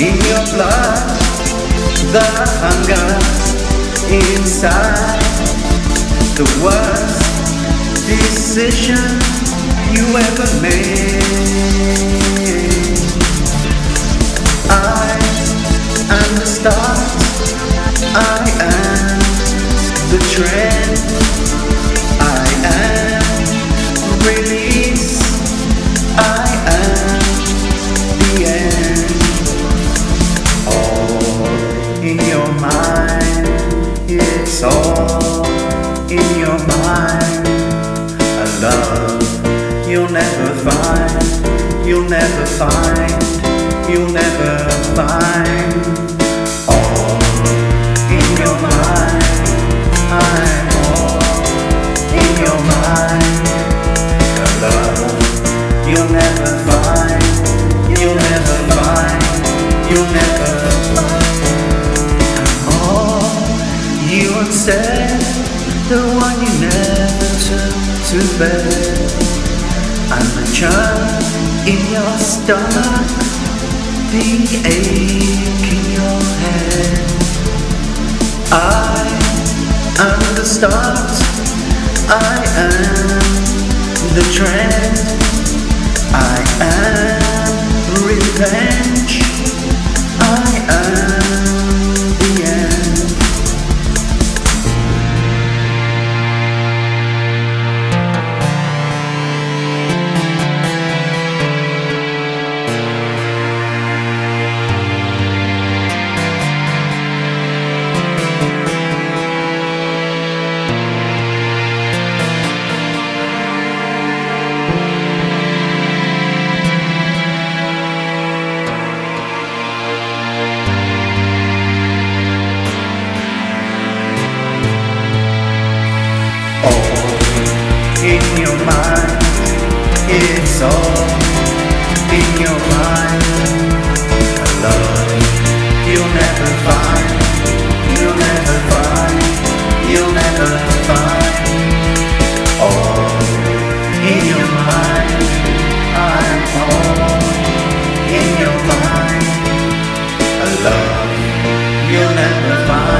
in your blood, the hunger inside, the worst decision you ever made. I am the start, I am the trend, your. A love you'll never find, you'll never find, you'll never find. All in your mind, I'm all in your mind. A love you'll never find, you'll never find, you'll never find. Oh, you said the one you never took to bed. I'm a churn in your stomach, the ache in your head. I am the start, I am the trend, I am revenge. all in your mind. It's all in your mind. A love you'll never find. You'll never find. You'll never find. All in your mind. I'm all in your mind. A love you'll never find.